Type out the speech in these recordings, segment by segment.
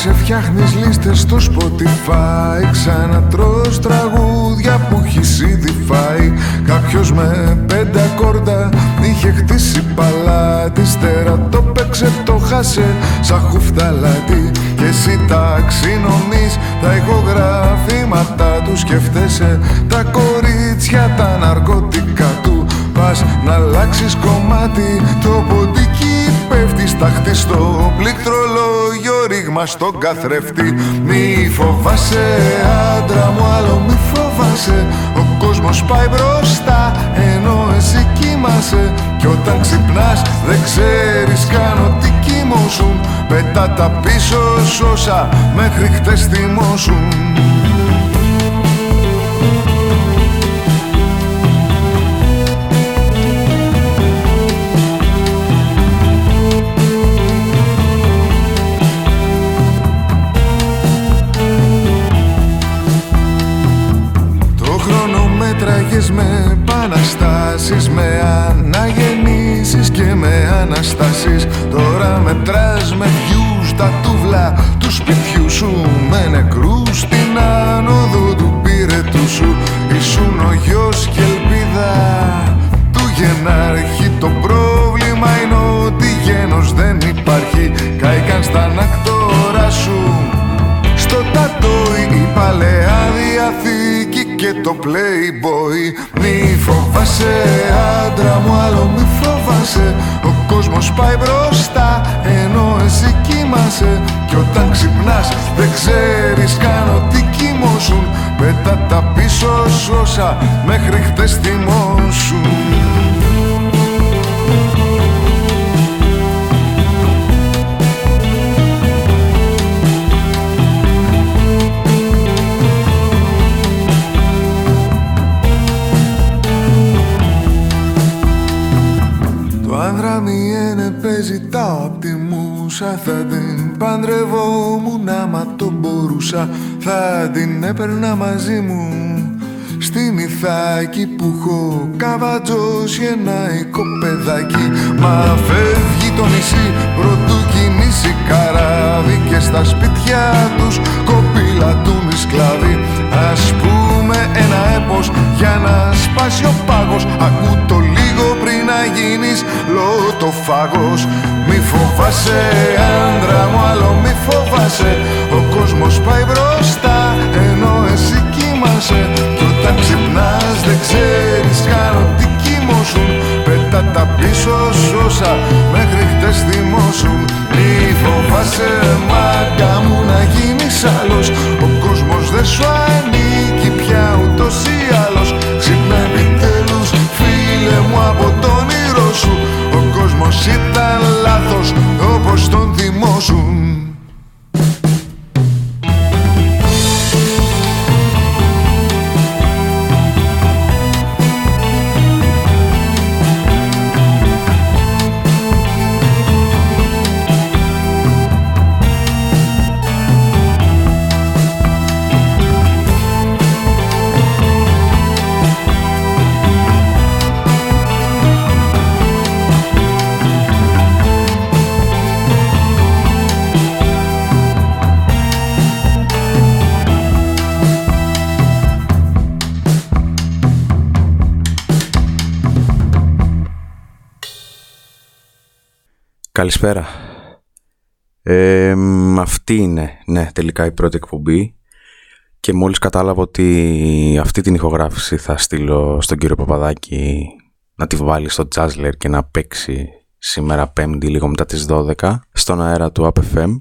Ξυπνάς, φτιάχνεις λίστες στο Spotify Ξανατρως τραγούδια που έχεις ήδη φάει. Κάποιος με πέντε ακόρτα είχε χτίσει παλάτι Στέρα το παίξε, το χάσε σαν χουφταλάτι Και εσύ τα ξυνομείς τα ηχογραφήματα του Σκεφτέσαι τα κορίτσια, τα ναρκωτικά του Πας να αλλάξεις κομμάτι. Το ποντίκι πέφτει στάχτη στο πληκτρολόγιο ρήγμα στον καθρέφτη. Μη φοβάσαι άντρα μου άλλο μη φοβάσαι. Ο κόσμος πάει μπροστά ενώ εσύ κοιμάσαι. Κι όταν ξυπνάς δεν ξέρεις καν ότι κοιμώσουν Πετά τα πίσω σώσα μέχρι χτες θυμώσουν με επαναστάσεις Με αναγεννήσεις και με αναστάσεις. Τώρα μετράς με βιούς τα τούβλα τους σπιτιού σου Με νεκρούς. Στην άνοδο του πύρετου σου Ήσουν ο γιος και ελπίδα του γενάρχη. Το πρόβλημα είναι ότι γένος δεν υπάρχει. Κάηκαν στα ανακτόρα σου. Στο τατόι η παλαιά διαθήκη και το playboy. Μη φοβάσαι άντρα μου άλλο μη φοβάσαι. Ο κόσμος πάει μπροστά ενώ εσύ κοιμάσαι. Κι όταν ξυπνάς δεν ξέρεις καν ότι κοιμώσουν Πέτα τα πίσω σώσα μέχρι χτες θυμώσουν ζητάω απ' τη μουσα Θα την παντρευόμουν άμα το μπορούσα. Θα την έπαιρνα μαζί μου Στην Ιθάκη που έχω καβατζώσει ένα οικοπεδάκι Μα φεύγει το νησί πρωτού κινήσει καράβι Και στα σπίτια τους κοπηλατούν οι σκλάβοι Ας πούμε ένα έπος για να σπάσει ο πάγος. Ακού το λίγο πριν να γίνεις λότοφάγος Μη φοβάσαι άντρα μου άλλο μη φοβάσαι. Ο κόσμος πάει μπροστά ενώ εσύ κοιμάσαι. Κι όταν ξυπνάς δεν ξέρεις καν ότι κοιμώσουν Πέτα τα πίσω σώσα μέχρι χτες θυμώσουν Μη φοβάσαι μάγκα μου να γίνεις άλλος. Ο κόσμος δεν σου ανήκει πια ούτως ήταν λάθος όπως τον θυμώσουν Καλησπέρα. Ε, αυτή είναι, ναι, τελικά η πρώτη εκπομπή. Και μόλις κατάλαβα ότι αυτή την ηχογράφηση θα στείλω στον κύριο Παπαδάκη να τη βάλει στο Jazzler και να παίξει σήμερα πέμπτη λίγο μετά τις 12 στον αέρα του APFM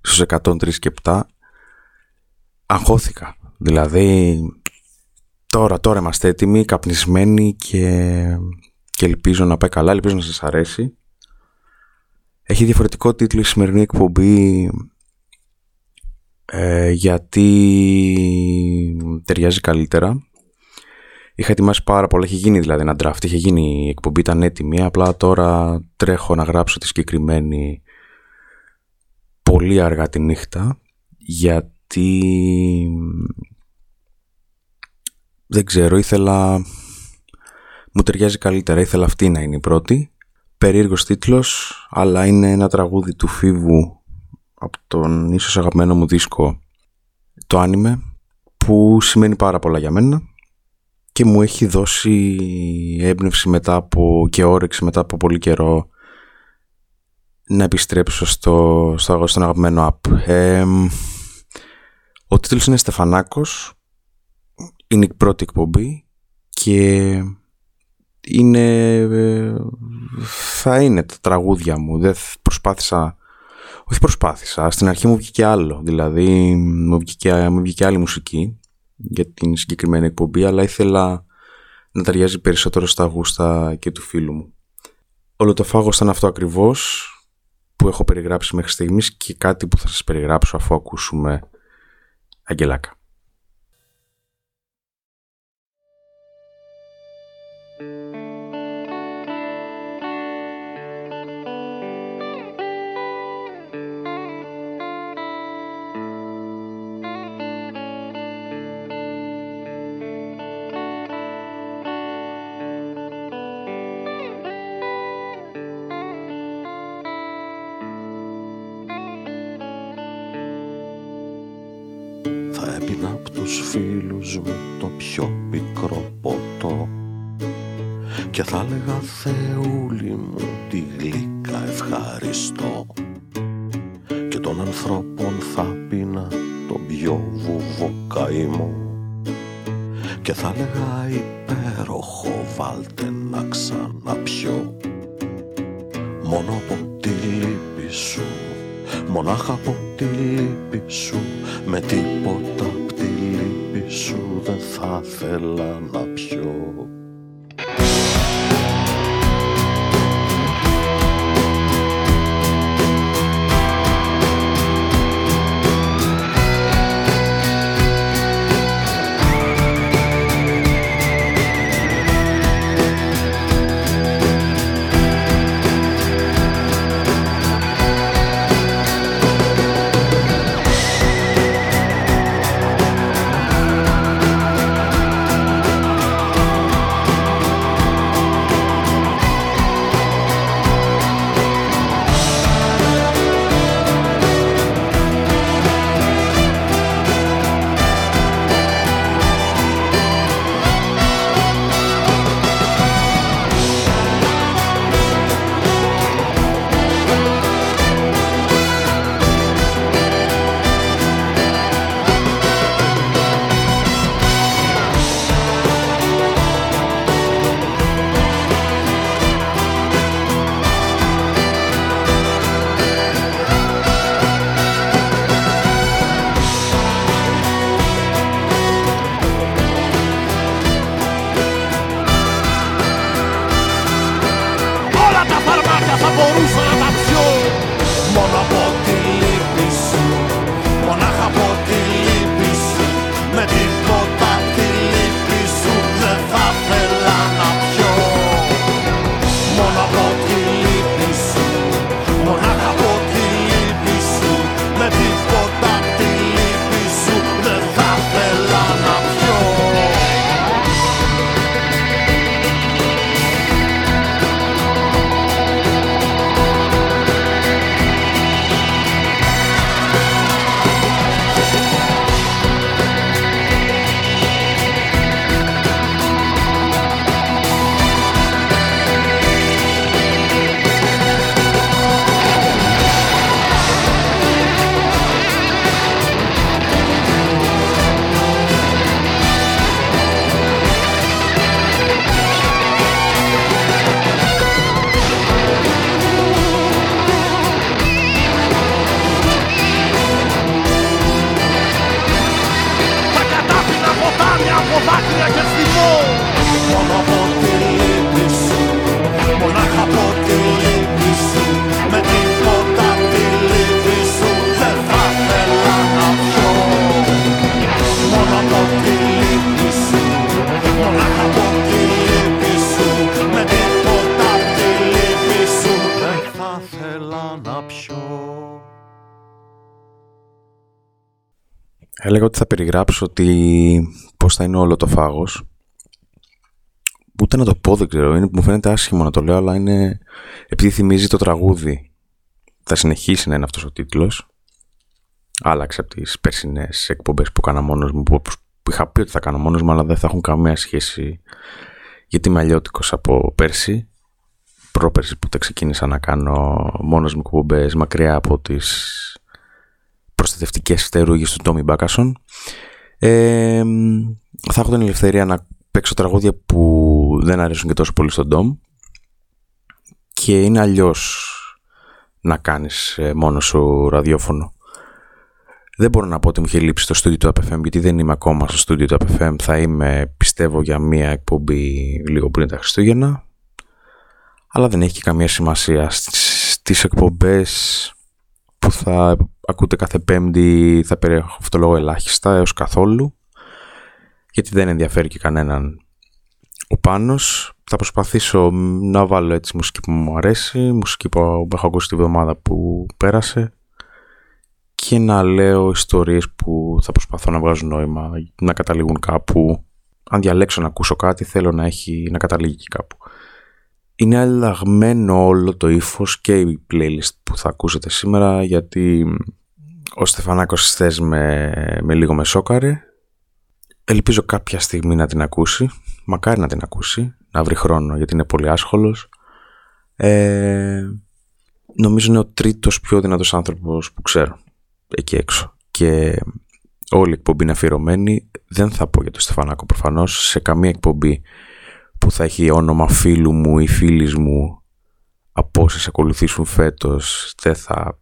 στους 103 και 7 αγχώθηκα. Δηλαδή τώρα τώρα είμαστε έτοιμοι καπνισμένοι και, και ελπίζω να πάει καλά ελπίζω να σας αρέσει έχει διαφορετικό τίτλο η σημερινή εκπομπή ε, γιατί ταιριάζει καλύτερα. Είχα ετοιμάσει πάρα πολλά, έχει γίνει δηλαδή ένα draft, είχε γίνει η εκπομπή, ήταν έτοιμη, απλά τώρα τρέχω να γράψω τη συγκεκριμένη πολύ αργά τη νύχτα γιατί δεν ξέρω, ήθελα μου ταιριάζει καλύτερα, ήθελα αυτή να είναι η πρώτη περίεργος τίτλος, αλλά είναι ένα τραγούδι του Φίβου από τον ίσως αγαπημένο μου δίσκο το άνιμε που σημαίνει πάρα πολλά για μένα και μου έχει δώσει έμπνευση μετά από και όρεξη μετά από πολύ καιρό να επιστρέψω στο, στο, στον αγαπημένο app. ο τίτλος είναι Στεφανάκος, είναι η πρώτη εκπομπή και είναι, ε, θα είναι τα τραγούδια μου. Δεν προσπάθησα, όχι προσπάθησα, στην αρχή μου βγήκε άλλο. Δηλαδή μου βγήκε, μου βγήκε άλλη μουσική για την συγκεκριμένη εκπομπή, αλλά ήθελα να ταιριάζει περισσότερο στα γούστα και του φίλου μου. Όλο το φάγος ήταν αυτό ακριβώς που έχω περιγράψει μέχρι στιγμής και κάτι που θα σας περιγράψω αφού ακούσουμε Αγγελάκα. Έλεγα ότι θα περιγράψω ότι πώς θα είναι όλο το φάγος. Ούτε να το πω δεν ξέρω, είναι, μου φαίνεται άσχημο να το λέω, αλλά είναι επειδή θυμίζει το τραγούδι. Θα συνεχίσει να είναι αυτός ο τίτλος. άλλαξε από τις περσινές εκπομπές που έκανα μόνος μου που είχα πει ότι θα κάνω μόνος μου αλλά δεν θα έχουν καμία σχέση γιατί είμαι αλλιώτικος από πέρσι πρόπερσι που τα ξεκίνησα να κάνω μόνος μου εκπομπές μακριά από τις προστατευτικές φτερούγες του Τόμι Μπάκασον ε, θα έχω την ελευθερία να παίξω τραγούδια που δεν αρέσουν και τόσο πολύ στον Τόμ και είναι αλλιώς να κάνεις ε, μόνος σου ραδιόφωνο. Δεν μπορώ να πω ότι μου είχε λείψει το στούντιο του APFM γιατί δεν είμαι ακόμα στο στούντιο του APFM. Θα είμαι πιστεύω για μία εκπομπή λίγο πριν τα Χριστούγεννα. Αλλά δεν έχει και καμία σημασία. Στις εκπομπές που θα ακούτε κάθε πέμπτη θα περιέχω αυτό το λόγο ελάχιστα έως καθόλου. Γιατί δεν ενδιαφέρει και κανέναν ο Πάνος. Θα προσπαθήσω να βάλω έτσι μουσική που μου αρέσει, μουσική που έχω ακούσει τη βδομάδα που πέρασε και να λέω ιστορίες που θα προσπαθώ να βγάζουν νόημα, να καταλήγουν κάπου. Αν διαλέξω να ακούσω κάτι θέλω να, έχει, να καταλήγει και κάπου. Είναι αλλαγμένο όλο το ύφος και η playlist που θα ακούσετε σήμερα γιατί ο Στεφανάκος θες με, με λίγο με σόκαρε. Ελπίζω κάποια στιγμή να την ακούσει. Μακάρι να την ακούσει. Να βρει χρόνο γιατί είναι πολύ άσχολος. Ε, νομίζω είναι ο τρίτος πιο δυνατός άνθρωπος που ξέρω εκεί έξω. Και όλη η εκπομπή είναι αφιερωμένη. Δεν θα πω για τον Στεφανάκο προφανώς. Σε καμία εκπομπή που θα έχει όνομα φίλου μου ή φίλης μου από όσες ακολουθήσουν φέτος δεν θα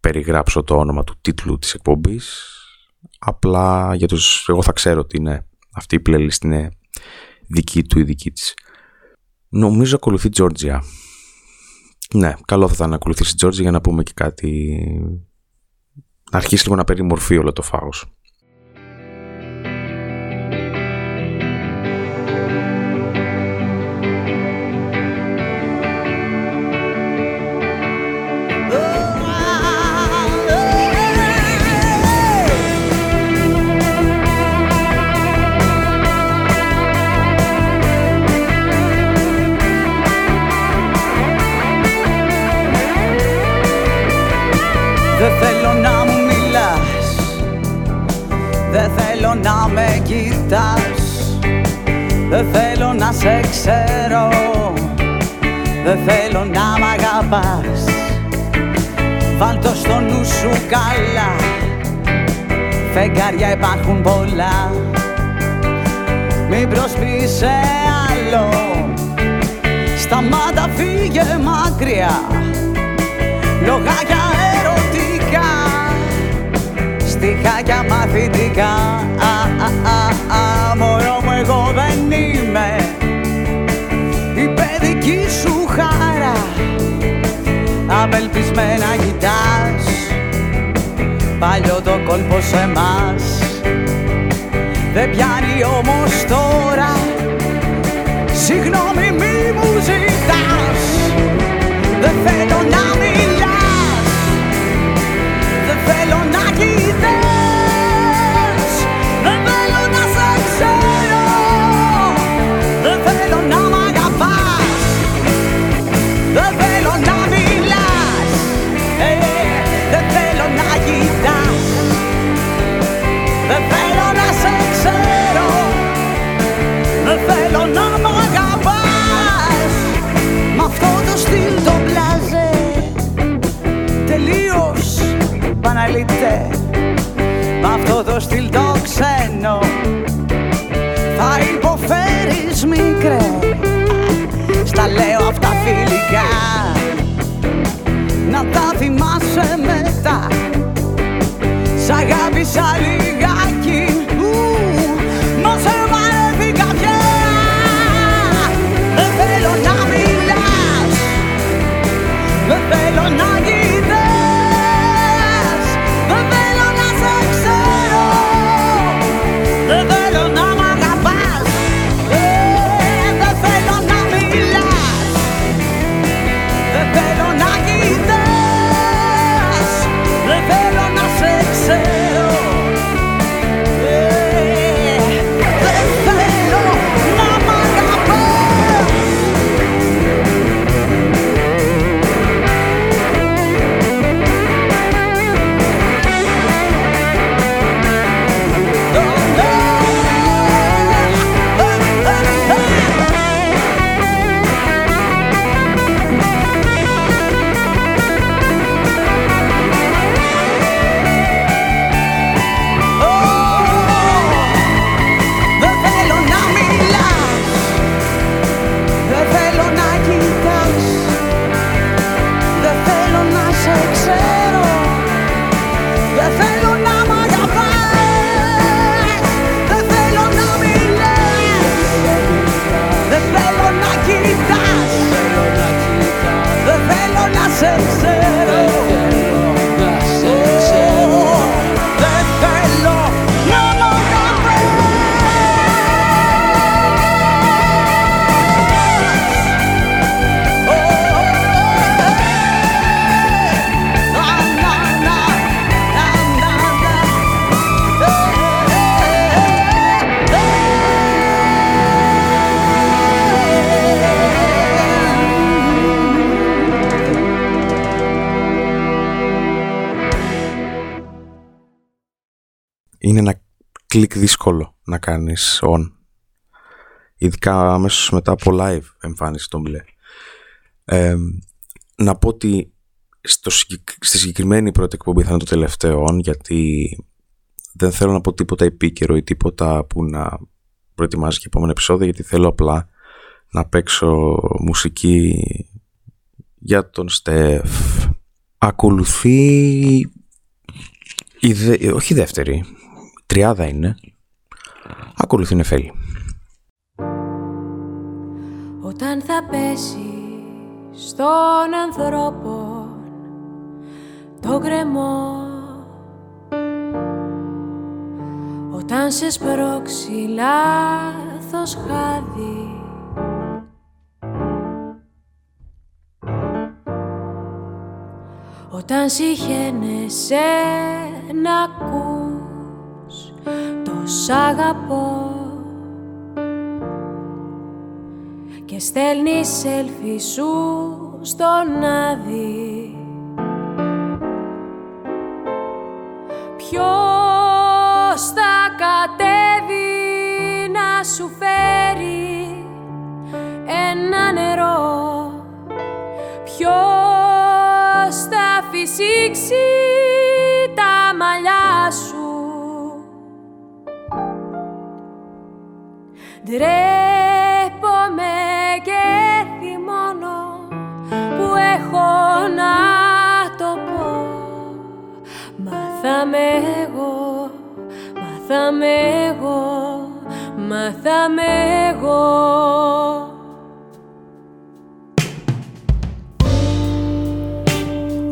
περιγράψω το όνομα του τίτλου της εκπομπής. Απλά για τους εγώ θα ξέρω ότι είναι αυτή η playlist είναι δική του ή δική της. Νομίζω ακολουθεί Τζόρτζια ναι, καλό θα ήταν να ακολουθήσει Τζόρτζια για να πούμε και κάτι να αρχίσει λίγο να παίρνει μορφή όλο το φάος να με κοιτάς. Δεν θέλω να σε ξέρω. Δεν θέλω να μ' αγαπάς. Βάλ το στο νου σου καλά. Φεγγάρια υπάρχουν πολλά. Μην προσπείς σε άλλο. Σταμάτα φύγε μακριά. Λογάκια στιχάκια μαθητικά. Α, α, α, α, Μωρό μου εγώ δεν είμαι. Η παιδική σου χάρα. Απελπισμένα κοιτάς. Παλιό το κόλπο σε μας Δεν πιάνει όμως τώρα. Συγγνώμη μη μου ζητάς. Δεν θέλω να μιλάς Δεν θέλω να κοιτάς Μ' αυτό το στυλ το ξένο. Θα υποφέρεις μικρέ. Στα λέω αυτά φιλικά. Να τα θυμάσαι μετά. Σ' αγάπησα λιγάκι κλικ δύσκολο να κάνεις on. Ειδικά αμέσως μετά από live εμφάνιση το μπλε. να πω ότι στο, στη συγκεκριμένη πρώτη εκπομπή θα είναι το τελευταίο on γιατί δεν θέλω να πω τίποτα επίκαιρο ή τίποτα που να προετοιμάζει και επόμενο επεισόδιο γιατί θέλω απλά να παίξω μουσική για τον Στεφ. Ακολουθεί η δε... όχι η δεύτερη, τριάδα είναι. Ακολουθεί η Νεφέλη. Όταν θα πέσει στον ανθρώπο το γκρεμό Όταν σε σπρώξει λάθος χάδι Όταν συχαίνεσαι να ακούς τος σ' αγαπώ. Και στέλνεις σέλφι σου στον άδει Ποιος θα κατέβει να σου φέρει ένα νερό; Ποιος φυσήξει Ντρέπομαι και θυμώνω που έχω να το πω. Μάθαμε εγώ, μάθαμε εγώ, μάθαμε εγώ.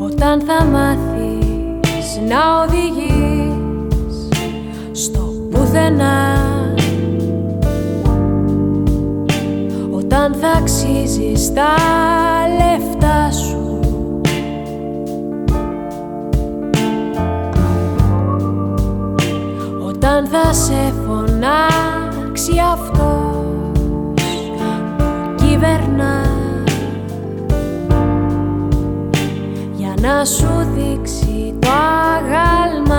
Όταν θα μάθεις να οδηγείς στο πουθενά Όταν θα αξίζεις τα λεφτά σου. Όταν θα σε φωνάξει αυτός που κυβερνάς. Να σου δείξει το αγάλμα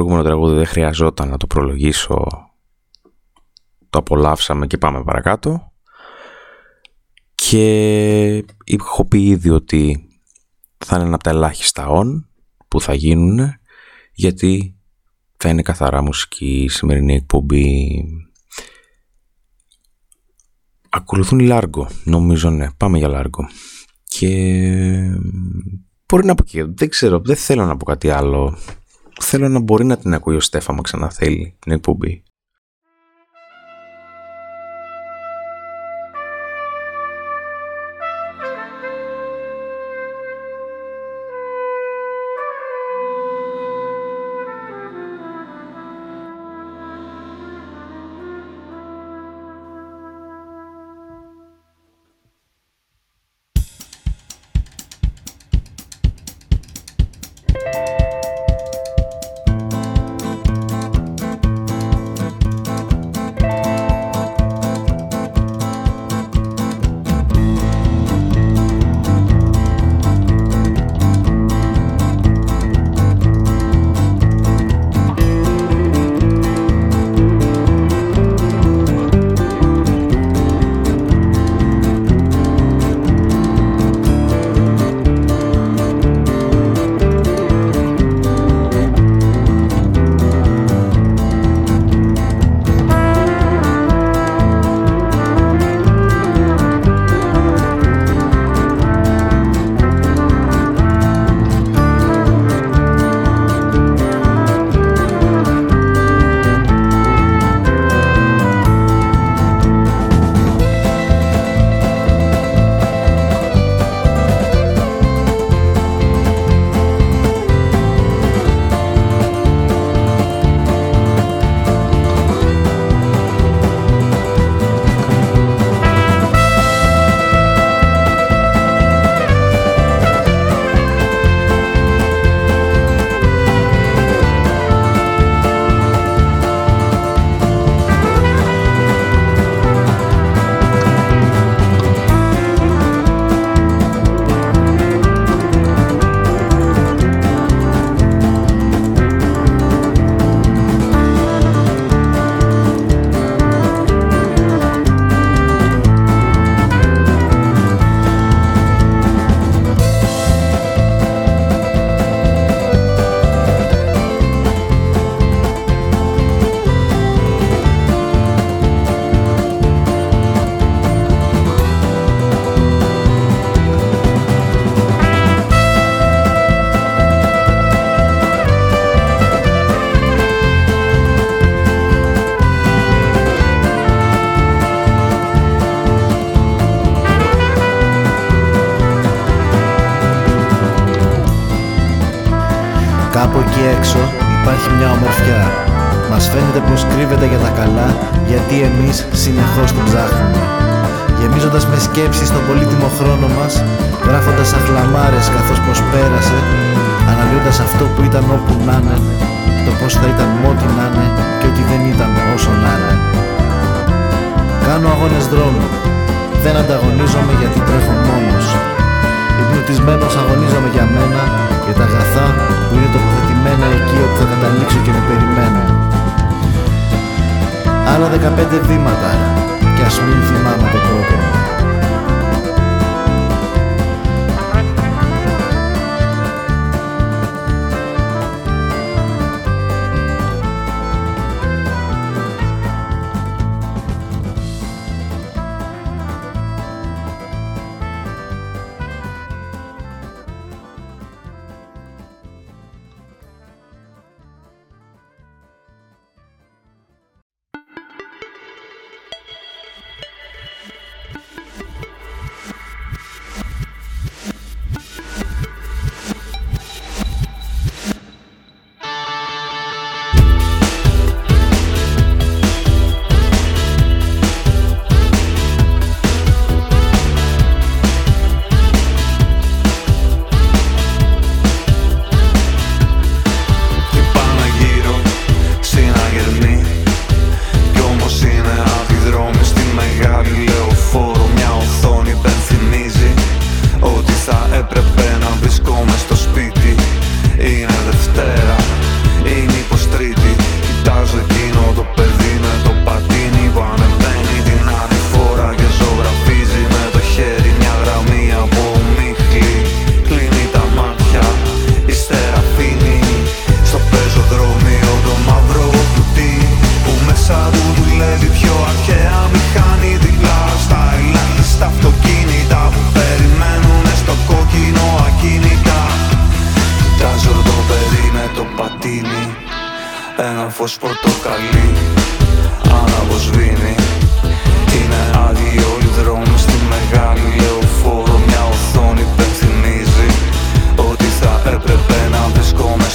προηγούμενο τραγούδι δεν χρειαζόταν να το προλογίσω. Το απολαύσαμε και πάμε παρακάτω. Και έχω πει ήδη ότι θα είναι ένα από τα ελάχιστα on που θα γίνουν γιατί θα είναι καθαρά μουσική η σημερινή εκπομπή. Ακολουθούν Λάργο, νομίζω ναι, πάμε για Λάργο. Και μπορεί να πω και δεν ξέρω, δεν θέλω να πω κάτι άλλο θέλω να μπορεί να την ακούει ο Στέφαμα ξανά θέλει την εκπομπή. Σκέψεις τον πολύτιμο χρόνο μας Γράφοντας αχλαμάρες καθώς πως πέρασε Αναλύοντας αυτό που ήταν όπου να είναι Το πως θα ήταν ό,τι να είναι Και ότι δεν ήταν όσο να είναι. Κάνω αγώνες δρόμου. Δεν ανταγωνίζομαι γιατί τρέχω μόνος. Υπνοτισμένος αγωνίζομαι για μένα Για τα αγαθά που είναι τοποθετημένα εκεί όπου θα καταλήξω και με περιμένω. Άλλα 15 βήματα κι ας μην θυμάμαι το πρώτο Ένα φως πορτοκαλί αναβοσβήνει Είναι άδειοι δρόμοι στη μεγάλη λεωφόρο. Μια οθόνη υπενθυμίζει Ότι θα έπρεπε να βρισκόμαι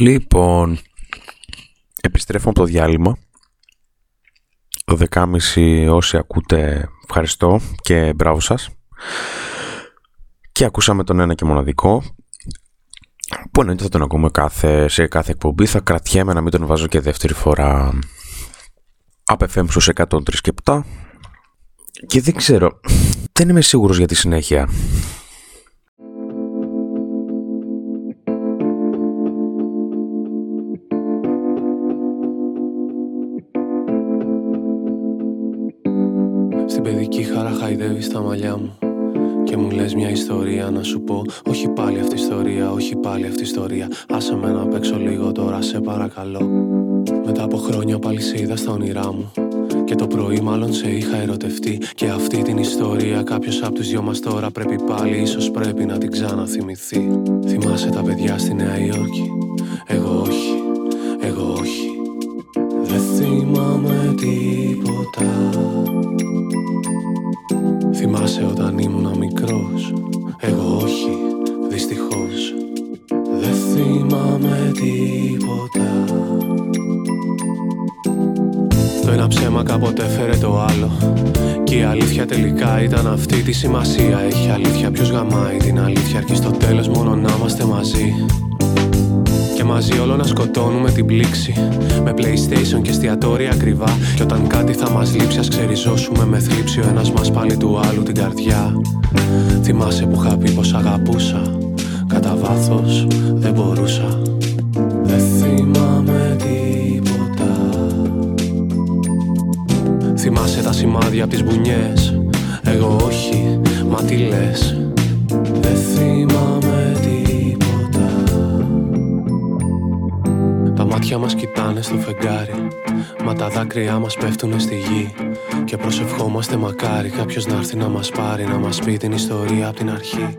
Λοιπόν, επιστρέφουμε από το διάλειμμα. Το δεκάμιση όσοι ακούτε ευχαριστώ και μπράβο σας. Και ακούσαμε τον ένα και μοναδικό που εννοείται θα τον ακούμε κάθε, σε κάθε εκπομπή. Θα κρατιέμαι να μην τον βάζω και δεύτερη φορά από FM στους 103 και 7. Και δεν ξέρω, δεν είμαι σίγουρος για τη συνέχεια. Παιδική χαρά χαϊδεύει τα μαλλιά μου και μου λες μια ιστορία να σου πω. Όχι πάλι αυτή η ιστορία, όχι πάλι αυτή η ιστορία. Άσε με να παίξω λίγο τώρα σε παρακαλώ. Μετά από χρόνια πάλι σε είδα στα όνειρά μου και το πρωί μάλλον σε είχα ερωτευτεί. Και αυτή την ιστορία κάποιος από τους δυο μας τώρα πρέπει πάλι Ίσως πρέπει να την ξαναθυμηθεί. Θυμάσαι τα παιδιά στη Νέα Υόρκη. Εγώ όχι, εγώ όχι. Δεν θυμάμαι τίποτα Θυμάσαι όταν ήμουν μικρός. Εγώ όχι, δυστυχώς. Δεν θυμάμαι τίποτα. Το ένα ψέμα κάποτε έφερε το άλλο. Και η αλήθεια τελικά ήταν αυτή. Τη σημασία έχει αλήθεια Ποιος γαμάει την αλήθεια Αρκεί στο τέλος μόνο να είμαστε μαζί και μαζί όλο να σκοτώνουμε την πλήξη. Με playstation και εστιατόρια ακριβά. Και όταν κάτι θα μας λείψει ας ξεριζώσουμε Με θλίψη ο ένας μας πάλι του άλλου την καρδιά. Θυμάσαι που είχα πει πως αγαπούσα. Κατά βάθος δεν μπορούσα. Δεν θυμάμαι τίποτα. Θυμάσαι τα σημάδια από τις μπουνιές. Εγώ όχι, μα τι λες μας κοιτάνε στο φεγγάρι. Μα τα δάκρυά μας πέφτουνε στη γη. Και προσευχόμαστε μακάρι κάποιος να έρθει να μας πάρει Να μας πει την ιστορία από την αρχή.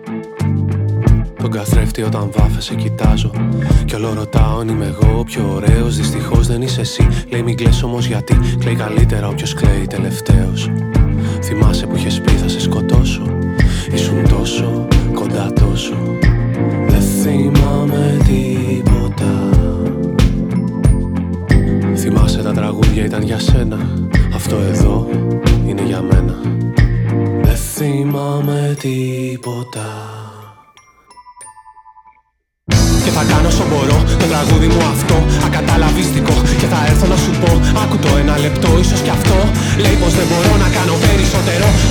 Τον καθρέφτη όταν βάφεσαι κοιτάζω Κι όλο ρωτάω αν είμαι εγώ ο πιο ωραίος; Δυστυχώς δεν είσαι εσύ Λέει μην κλαις όμως γιατί Κλαίει καλύτερα όποιος κλαίει τελευταίος Θυμάσαι που είχες πει θα σε σκοτώσω Ήσουν τόσο κοντά τόσο Δεν θυμάμαι τίποτα Θυμάσαι τα τραγούδια ήταν για σένα. Αυτό εδώ είναι για μένα. Δεν θυμάμαι τίποτα. Και θα κάνω όσο μπορώ το τραγούδι μου αυτό Ακαταλαβίστικο. Και θα έρθω να σου πω Άκου το ένα λεπτό ίσως κι αυτό. Λέει πως δεν μπορώ να κάνω περισσότερο. Κακό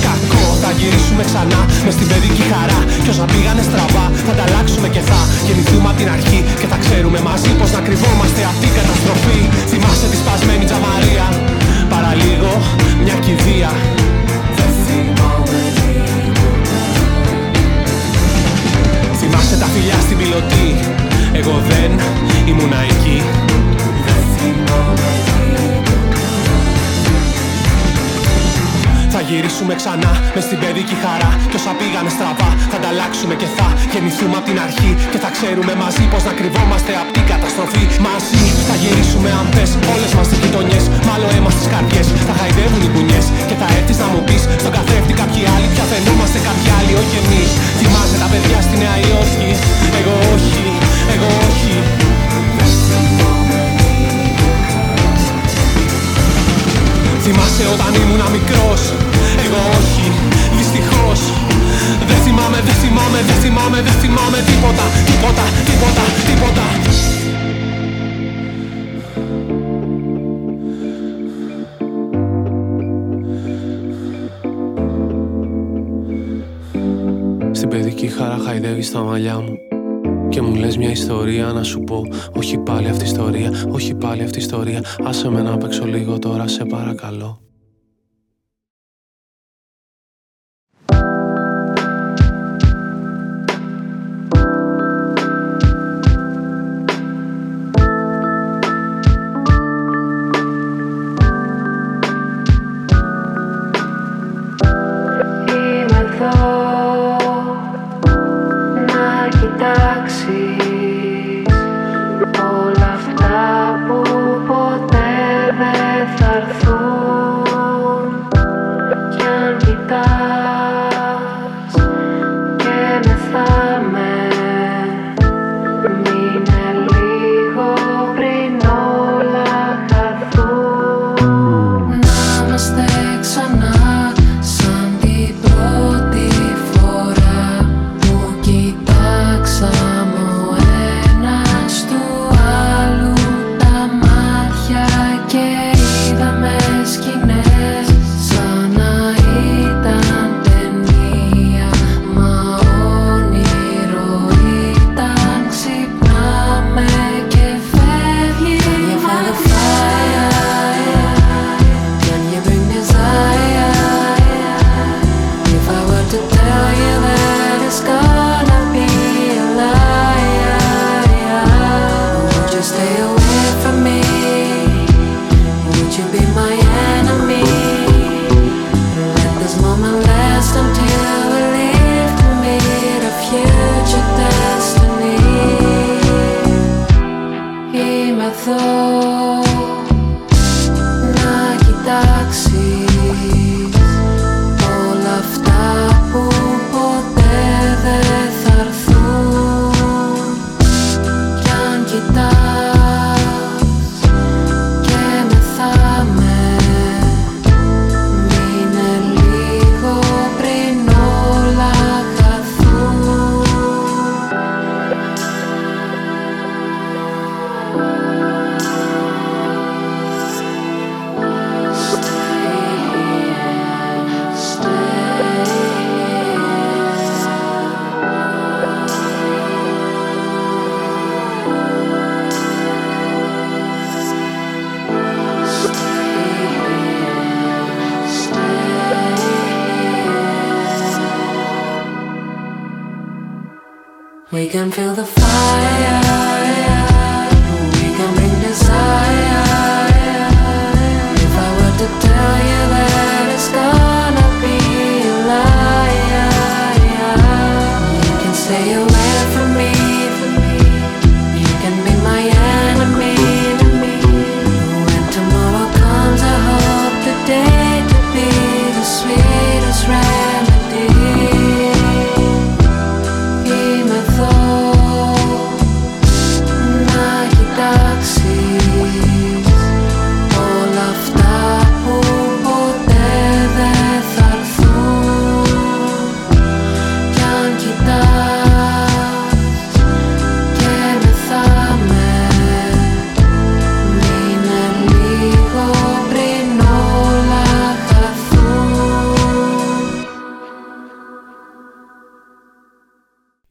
θα γυρίσουμε ξανά. Μες στην παιδική χαρά Κι όσα πήγανε στραβά θα τα αλλάξουμε και θα γεννηθούμε από την αρχή Και θα ξέρουμε μαζί πως να κρυβόμαστε αυτή την καταστροφή. Θυμάσαι τη σπασμένη τζαμαρία Παραλίγο μια κηδεία. Δεν θυμάμαι Θυμάσαι τα φιλιά στην πιλωτή Εγώ δεν ήμουνα εκεί. Δεν θυμάμαι Θα γυρίσουμε ξανά. Μες στην παιδική χαρά. Κι όσα πήγανε στραβά θα ανταλλάξουμε και θα γεννηθούμε από την αρχή. Και θα ξέρουμε μαζί πως να κρυβόμαστε από την καταστροφή. Μαζί θα γυρίσουμε αν θες όλες μας τις γειτονιές. Μάλλον αίμα στις καρδιές θα χαϊδεύουν οι κουνιές Και θα έρθεις να μου πεις στον καθρέφτη κάποιοι άλλοι Πια φαινόμαστε κάποιοι άλλοι όχι εμείς. Θυμάσαι τα παιδιά στη Νέα Υόρκη. Εγώ όχι, εγώ όχι. Θυμάσαι όταν ήμουν μικρός Εγώ όχι, δυστυχώς. Δεν θυμάμαι, δεν θυμάμαι, δεν θυμάμαι, δεν θυμάμαι τίποτα Τίποτα, τίποτα, τίποτα. Στην παιδική χαρά χαϊδεύεις τα μαλλιά μου και μου λες μια ιστορία να σου πω. Όχι πάλι αυτή η ιστορία, όχι πάλι αυτή η ιστορία. Άσε με να παίξω λίγο τώρα σε παρακαλώ Όλα αυτά που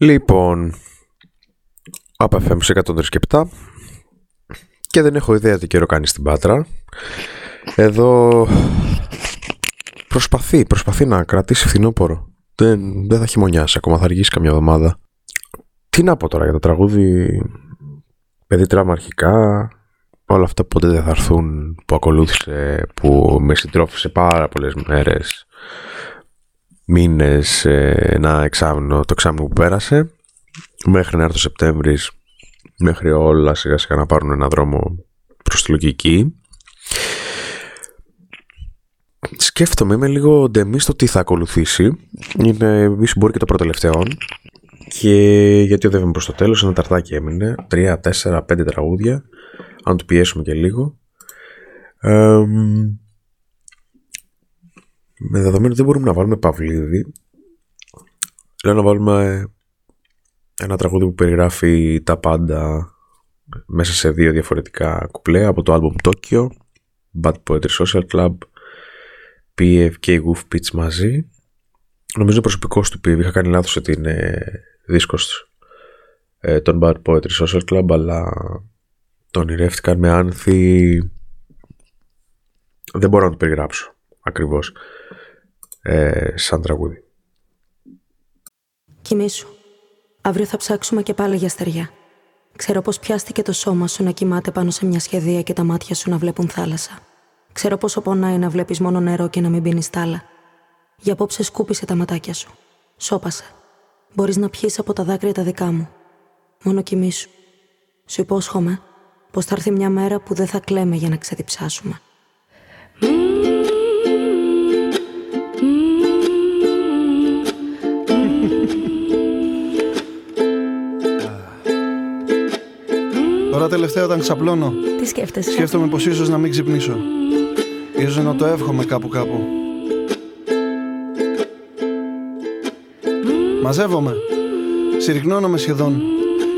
Λοιπόν, ΑΠΕΦΜ σε 107 και δεν έχω ιδέα τι καιρό κάνει στην Πάτρα. Εδώ προσπαθεί, προσπαθεί να κρατήσει φθινόπορο. Δεν, δεν θα χειμωνιάσει ακόμα, θα αργήσει καμιά εβδομάδα. Τι να πω τώρα για το τραγούδι παιδί τράμα αρχικά όλα αυτά που ποτέ δεν θα έρθουν που ακολούθησε, που με συντρόφισε πάρα πολλές μέρες μήνες, ε, ένα εξάμεινο, το εξάμεινο που πέρασε. Μέχρι να έρθει ο Σεπτέμβρης μέχρι όλα σιγά σιγά να πάρουν ένα δρόμο προς τη λογική. Σκέφτομαι είμαι λίγο ντεμή στο τι θα ακολουθήσει. Είναι ίσως μπορεί και το πρώτο τελευταίο και γιατί οδεύουμε προς το τέλος ένα ταρτάκι έμεινε. 3, 4, 5 τραγούδια. Αν του πιέσουμε και λίγο. Εμ, με δεδομένο ότι δεν μπορούμε να βάλουμε Παυλίδη λέω να βάλουμε ένα τραγούδι που περιγράφει τα πάντα μέσα σε δύο διαφορετικά κουπλέ από το άλμπουμ Tokyo Bad Poetry Social Club PF και Goof Pitch μαζί. Νομίζω είναι προσωπικός του PF είχα κάνει λάθος ότι είναι δίσκος ε, των Bad Poetry Social Club αλλά τον ονειρεύτηκαν με άνθη. Δεν μπορώ να το περιγράψω ακριβώς ε, σαν τραγούδι Κοιμήσου. Αύριο θα ψάξουμε και πάλι για στεριά. Ξέρω πως πιάστηκε το σώμα σου να κοιμάται πάνω σε μια σχεδία και τα μάτια σου να βλέπουν θάλασσα. Ξέρω πόσο πονάει να βλέπεις μόνο νερό και να μην πίνεις τάλα. Για απόψε σκούπισε τα ματάκια σου. Σώπασε. Μπορείς να πιείς από τα δάκρυα τα δικά μου. Μόνο κοιμήσου. Σου υπόσχομαι πως θα έρθει μια μέρα που δεν θα κλαίμε για να ξεδιψάσουμε. Τώρα τελευταία όταν ξαπλώνω, Τι σκέφτεσαι; σκέφτομαι πως ίσως να μην ξυπνήσω. Ίσως να το εύχομαι κάπου κάπου. Μαζεύομαι. Συρρυκνώνομαι σχεδόν.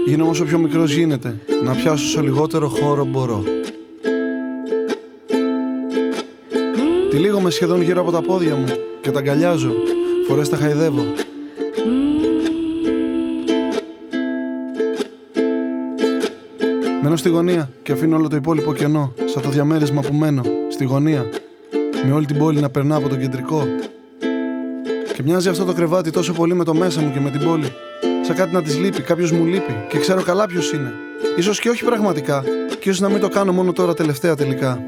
Γίνομαι όσο πιο μικρός γίνεται. Να πιάσω όσο λιγότερο χώρο μπορώ. Τυλίγομαι σχεδόν γύρω από τα πόδια μου και τα αγκαλιάζω. Φορές τα χαϊδεύω. Μένω στη γωνία και αφήνω όλο το υπόλοιπο κενό, σαν το διαμέρισμα που μένω, στη γωνία. Με όλη την πόλη να περνά από το κεντρικό. Και μοιάζει αυτό το κρεβάτι τόσο πολύ με το μέσα μου και με την πόλη. Σαν κάτι να της λείπει, κάποιος μου λείπει και ξέρω καλά ποιος είναι. Ίσως και όχι πραγματικά, και ίσως να μην το κάνω μόνο τώρα τελευταία τελικά.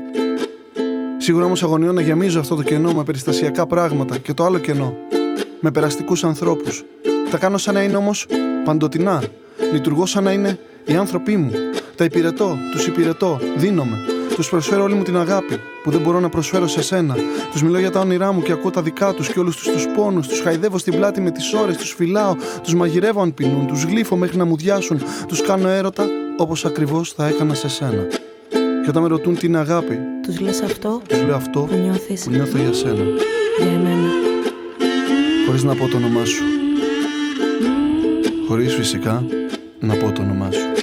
Σίγουρα όμως αγωνιώ να γεμίζω αυτό το κενό με περιστασιακά πράγματα και το άλλο κενό. Με περαστικούς ανθρώπους. Τα κάνω σαν να είναι όμως παντοτινά. Λειτουργώ σαν να είναι οι άνθρωποι μου. Τα υπηρετώ, τους υπηρετώ, δίνομαι. Τους προσφέρω όλη μου την αγάπη που δεν μπορώ να προσφέρω σε σένα. Τους μιλώ για τα όνειρά μου και ακούω τα δικά τους και όλους τους τους πόνους. Τους χαϊδεύω στην πλάτη με τις ώρες, τους φυλάω, τους μαγειρεύω αν πεινούν, τους γλύφω μέχρι να μου διάσουν. Τους κάνω έρωτα όπως ακριβώς θα έκανα σε σένα. Και όταν με ρωτούν τι είναι αγάπη, Τους λες αυτό τους λέω αυτό που νιώθεις που νιώθω για σένα. για εμένα. Χωρίς να πω το όνομά σου. Χωρίς φυσικά να πω το όνομά σου.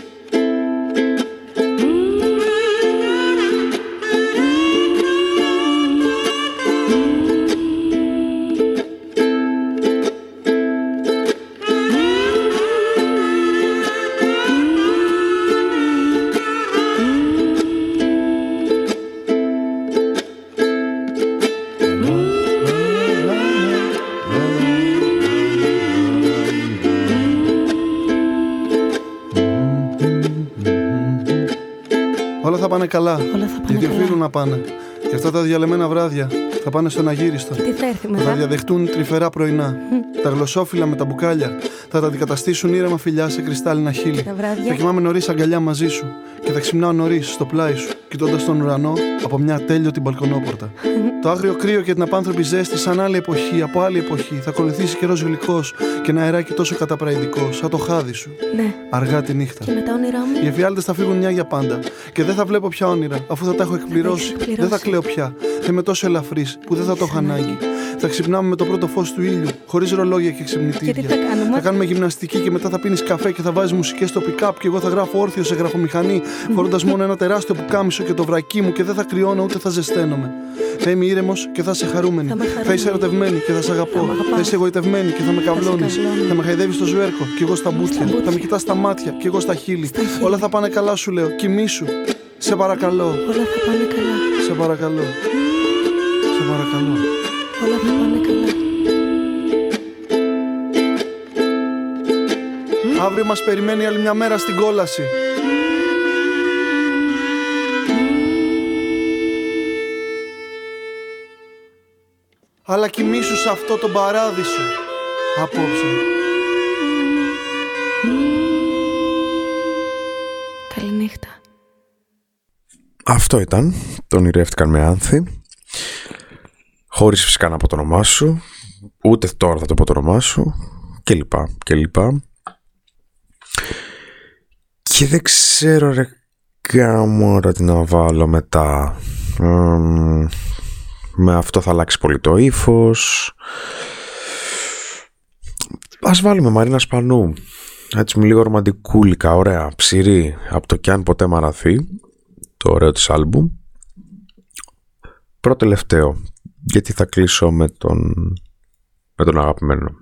Πάνε καλά. Όλα θα πάνε γιατί καλά. οφείλουν να πάνε. Και αυτά τα διαλεμένα βράδια θα πάνε στον αγύριστο. Τι θα έρθει Θα τα μετά. διαδεχτούν τρυφερά πρωινά. τα γλωσσόφυλλα με τα μπουκάλια θα τα αντικαταστήσουν ήρεμα φιλιά σε κρυστάλλινα χείλη. Τα Θα βράδια. κοιμάμαι νωρίς αγκαλιά μαζί σου και θα ξυπνάω νωρίς στο πλάι σου, κοιτώντας τον ουρανό από μια ατέλειωτη μπαλκονόπορτα. το άγριο κρύο και την απάνθρωπη ζέστη, σαν άλλη εποχή, από άλλη εποχή, θα ακολουθήσει καιρός γλυκός και ένα αεράκι τόσο καταπραϊντικό, σαν το χάδι σου. Ναι. Αργά τη νύχτα. Και με τα όνειρά μου. Οι εφιάλτες θα φύγουν μια για πάντα. Και δεν θα βλέπω πια όνειρα, αφού θα τα έχω εκπληρώσει. έχεις εκπληρώσει. Δεν θα κλαίω πια. Θα είμαι τόσο ελαφρύς που δεν θα το έχω ανάγκη. Θα ξυπνάμε με το πρώτο φως του ήλιου, χωρίς ρολόγια και ξυπνητήρια. Και τι θα κάνουμε; Θα κάνουμε γυμναστική και μετά θα πίνεις καφέ και θα βάζεις μουσικές στο pick-up και εγώ θα γράφω όρθιο σε γραφομηχανή, φορώντα μόνο ένα τεράστιο πουκάμισο και το βρακί μου και δεν θα κρυώνω ούτε θα ζεσταίνομαι. Θα είμαι ήρεμος και θα είσαι χαρούμενη. Θα είμαι Θα, χαρούμενη. είσαι ερωτευμένη και θα σε αγαπώ. Θα μ' αγαπάς. Θα είσαι εγωιτευμένη και θα με καβλώνεις. καυλώνω. Θα με χαϊδεύεις στο ζουέρκο και εγώ στα μπούτια. μπούτια. Θα με κοιτάς στα μάτια και εγώ στα χείλη. Στα χείλη. Όλα θα πάνε καλά, σου λέω. Κοιμήσου. Σε παρακαλώ. Όλα θα πάνε καλά. Σε παρακαλώ. Σε παρακαλώ. Αύριο μας περιμένει άλλη μια μέρα στην κόλαση. Αλλά κοιμήσου σε αυτό το παράδεισο απόψε. Καληνύχτα. Αυτό ήταν. Το ονειρεύτηκαν με άνθη. Χωρίς φυσικά να πω το όνομά σου. Ούτε τώρα θα το πω το όνομά σου. Και λοιπά και λοιπά. Και δεν ξέρω ρε κάμωρα τι να βάλω μετά. Μμμ, με αυτό θα αλλάξει πολύ το ύφος. Ας βάλουμε Μαρίνα Σπανού. Έτσι με λίγο ρομαντικούλικα, ωραία, ψηρή, από το κι αν ποτέ μαραθεί το ωραίο της άλμπουμ. Πρώτο τελευταίο, γιατί θα κλείσω με τον, με τον αγαπημένο.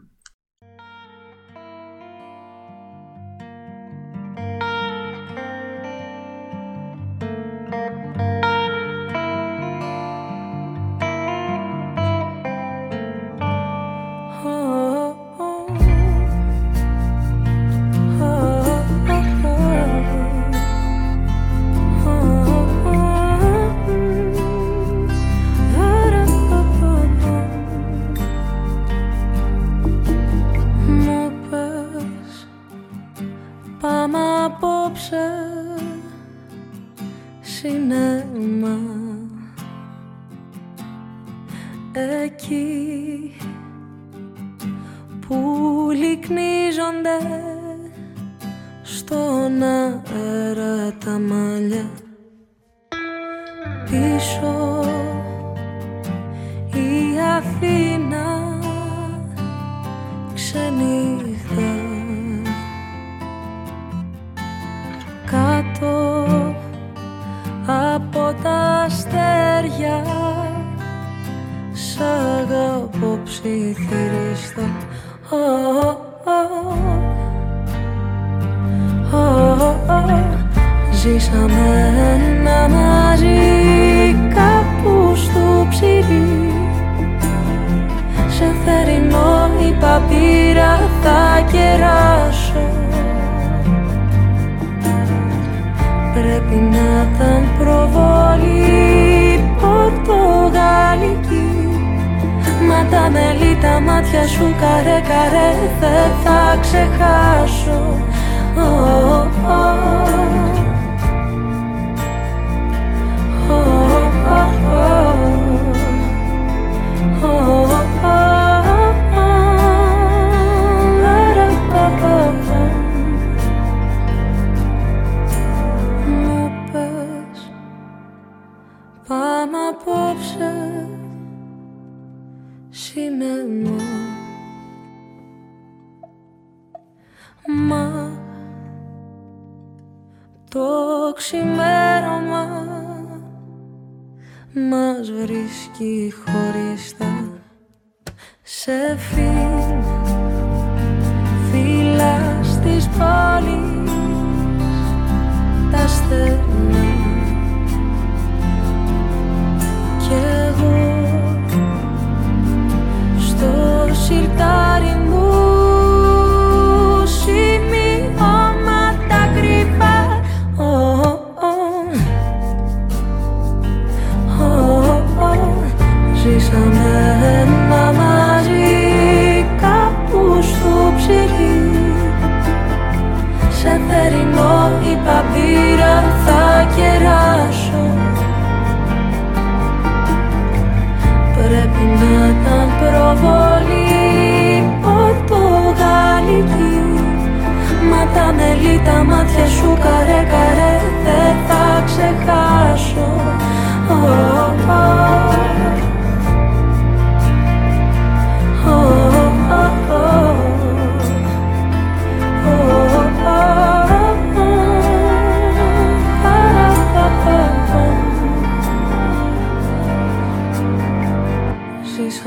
Αγαπώ ψιθυριστά Ω, ω, ω, ω, ω. Ζήσαμε τα μελή τα μάτια σου καρέ καρέ δεν θα ξεχάσω. Ω, ω, ω, Μας βρίσκει χωριστά Σε φιλ Φύλλα στις πόλεις θερινό η παπύρα θα κεράσω Πρέπει να ήταν προβολή πορτογαλική Μα τα μελή τα μάτια σου καρέ καρέ δεν θα ξεχάσω oh, oh,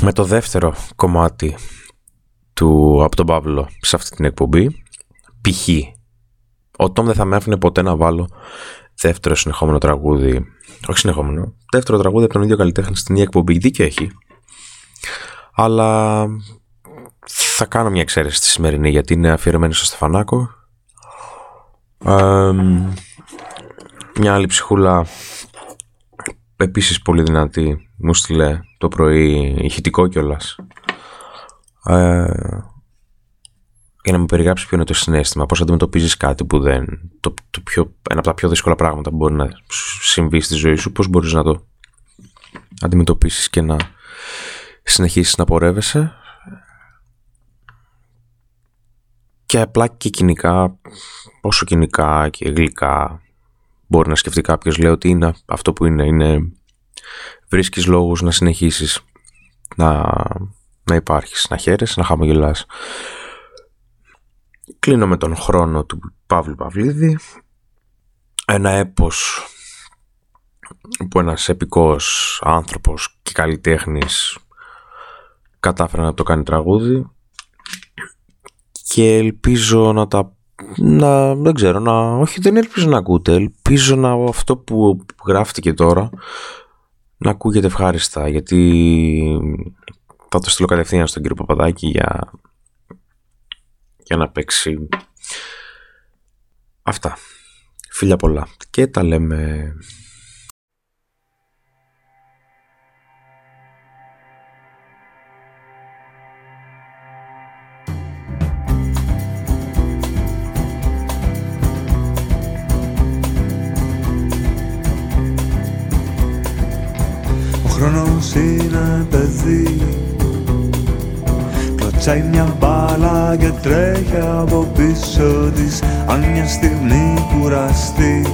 με το δεύτερο κομμάτι του από τον Παύλο σε αυτή την εκπομπή. Π.χ. Ο Τόμ δεν θα με άφηνε ποτέ να βάλω δεύτερο συνεχόμενο τραγούδι. Όχι συνεχόμενο. Δεύτερο τραγούδι από τον ίδιο καλλιτέχνη στην ίδια εκπομπή. Δίκιο έχει. Αλλά θα κάνω μια εξαίρεση στη σημερινή γιατί είναι αφιερωμένη στο Στεφανάκο. μια άλλη ψυχούλα επίσης πολύ δυνατή μου στείλε το πρωί ηχητικό κιόλας. Ε, για να μου περιγράψεις ποιο είναι το συνέστημα, πώς αντιμετωπίζεις κάτι που δεν... Το, το πιο, ένα από τα πιο δύσκολα πράγματα που μπορεί να συμβεί στη ζωή σου, πώς μπορείς να το αντιμετωπίσεις και να συνεχίσεις να πορεύεσαι. Και απλά και κοινικά, όσο κοινικά και γλυκά μπορεί να σκεφτεί κάποιος, λέω ότι είναι αυτό που είναι, είναι βρίσκεις λόγους να συνεχίσεις να, να υπάρχεις, να χαίρεσαι, να χαμογελάς. Κλείνω με τον χρόνο του Παύλου Παυλίδη, ένα έπος που ένας επικός άνθρωπος και καλλιτέχνης κατάφερε να το κάνει τραγούδι και ελπίζω να τα να, δεν ξέρω, να, όχι δεν ελπίζω να ακούτε, ελπίζω να αυτό που γράφτηκε τώρα να ακούγεται ευχάριστα γιατί θα το στείλω κατευθείαν στον κύριο Παπαδάκη για, για να παίξει. Αυτά. Φίλια πολλά. Και τα λέμε χρόνος είναι παιδί Κλωτσάει μια μπάλα και τρέχει από πίσω της Αν μια στιγμή κουραστεί.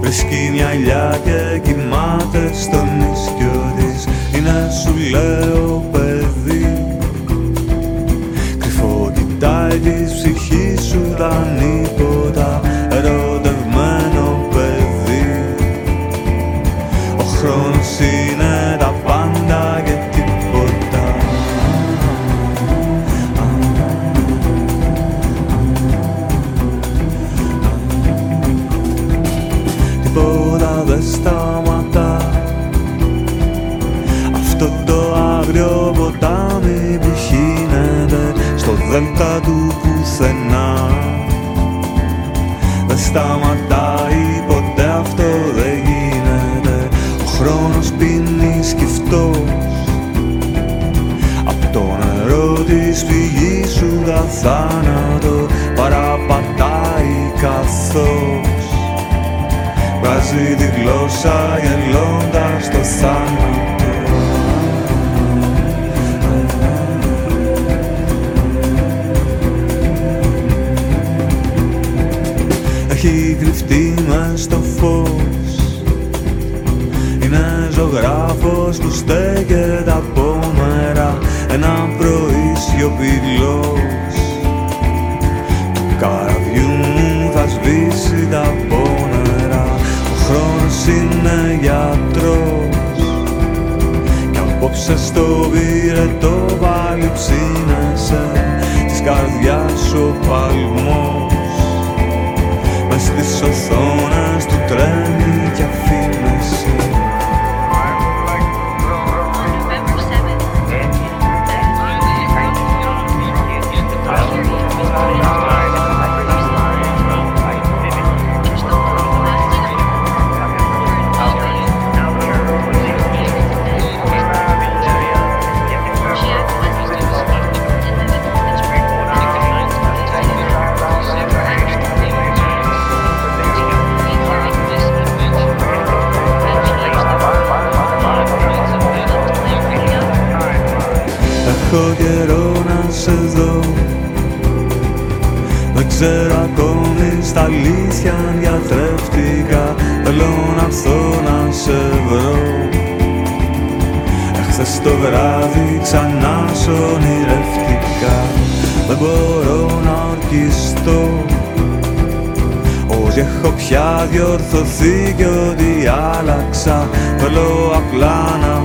Βρίσκει μια ηλιά και κοιμάται στον ίσκιο της. Είναι σου λέω παιδί. Κρυφό κοιτάει της ψυχής σου τίποτα χρόνος βράδυ ξανά σ' ονειρευτικά Δεν μπορώ να ορκιστώ. Ότι έχω πια διορθωθεί και ότι άλλαξα. Θέλω απλά να